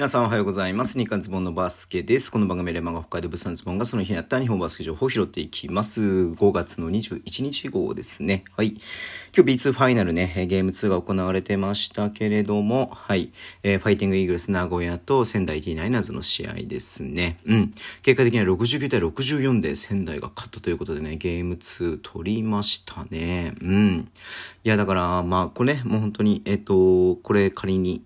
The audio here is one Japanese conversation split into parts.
皆さんおはようございます。日刊ズボンのバスケです。この番組でマガ北海道物産ズボンがその日にあった日本バスケ情報を拾っていきます。5月の21日号ですね。はい。今日 B2 ファイナルね、ゲーム2が行われてましたけれども、はい。えーファイティングイーグルス名古屋と仙台 T ナイナーズの試合ですね。うん。結果的には69対64で仙台が勝ったということでね、ゲーム2取りましたね。うん。いや、だから、まあ、これね、もう本当に、えっ、と、これ仮に、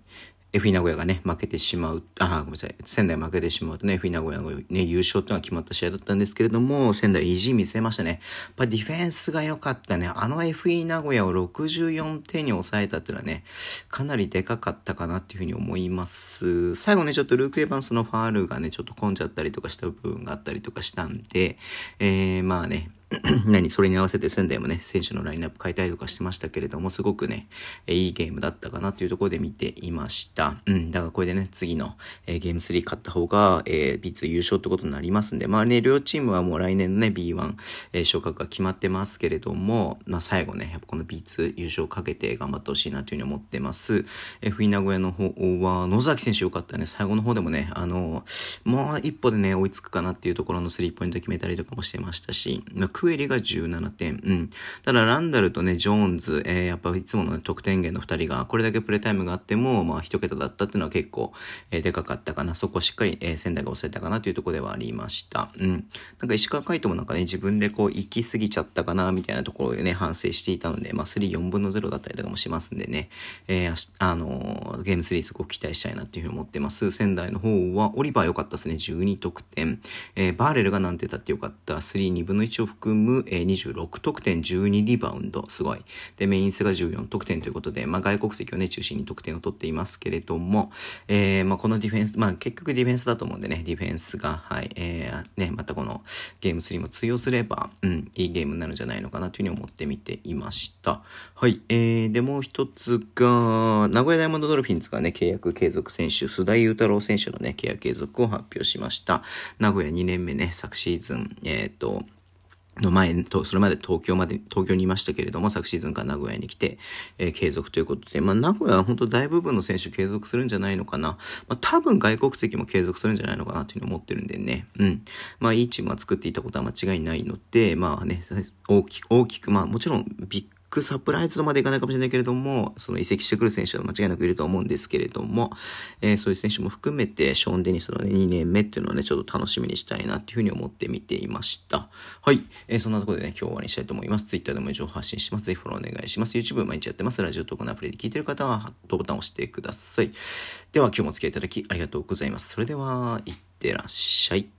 FE 名古屋がね、負けてしまう、あ、ごめんなさい、仙台負けてしまうとね、FE 名古屋のね、優勝っていうのが決まった試合だったんですけれども、仙台意地見せましたね。やっぱディフェンスが良かったね。あの FE 名古屋を64点に抑えたっていうのはね、かなりでかかったかなっていうふうに思います。最後ね、ちょっとルーク・エヴァンスのファールがね、ちょっと混んじゃったりとかした部分があったりとかしたんで、えー、まあね、何それに合わせて仙台もね、選手のラインナップ変えたりとかしてましたけれども、すごくね、いいゲームだったかなというところで見ていました。うん、だからこれでね、次の、えーゲーム3勝った方が、えー B2 優勝ってことになりますんで、まあね、両チームはもう来年のね、B1、えー昇格が決まってますけれども、まあ最後ね、やっぱこの B2 優勝をかけて頑張ってほしいなというふうに思ってます。えー、フィ名古屋の方は、野崎選手よかったね、最後の方でもね、あの、もう一歩でね、追いつくかなっていうところのスリーポイント決めたりとかもしてましたし、まあクエリが17点。うん。ただ、ランダルとね、ジョーンズ、えーやっぱいつもの、ね、得点源の2人が、これだけプレータイムがあっても、まあ、一桁だったっていうのは結構、えーでかかったかな。そこをしっかり、えー仙台が抑えたかなというところではありました。うん。なんか石川海人もなんかね、自分でこう、行き過ぎちゃったかな、みたいなところでね、反省していたので、まあ、3、4分の0だったりとかもしますんでね、えーああのーゲーム3すごく期待したいなっていうふうに思ってます。仙台の方は、オリバー良かったですね、12得点。えーバーレルが何点だってよかった。3、2分の1を含む、え26得点、12リバウンド。すごい。で、メインスが14得点ということで、まあ、外国籍をね、中心に得点を取っていますけれども、えーまあ、このディフェンス、まあ、結局ディフェンスだと思うんでね、ディフェンスが、はい、えーね、またこのゲーム3も通用すれば、うん、いいゲームになるんじゃないのかなというふうに思って見ていました。はい、えー、で、もう一つが、名古屋ダイヤモンドドルフィンズがね、契約継続選手、須田裕太郎選手のね、契約継続を発表しました。名古屋2年目ね、昨シーズン、えっ、と、の前と、それまで東京まで、東京にいましたけれども、昨シーズンから名古屋に来て、えー継続ということで、まあ、名古屋は本当大部分の選手継続するんじゃないのかな。まあ、多分外国籍も継続するんじゃないのかなというふうに思ってるんでね。うん。まあ、いいチームは作っていたことは間違いないので、まあね、大きく、大きく、まあ、もちろん、ビッグサプライズとまでいかないかもしれないけれども、その移籍してくる選手は間違いなくいると思うんですけれども、えーそういう選手も含めて、ショーン・デニスの、ね、2年目っていうのをね、ちょっと楽しみにしたいなっていうふうに思って見ていました。はい。えーそんなところでね、今日は終わりにしたいと思います。Twitter でも情報発信します。ぜひフォローお願いします。YouTube 毎日やってます。ラジオトークのアプリで聞いてる方は、ハットボタンを押してください。では、今日もお付き合いいただきありがとうございます。それでは、いってらっしゃい。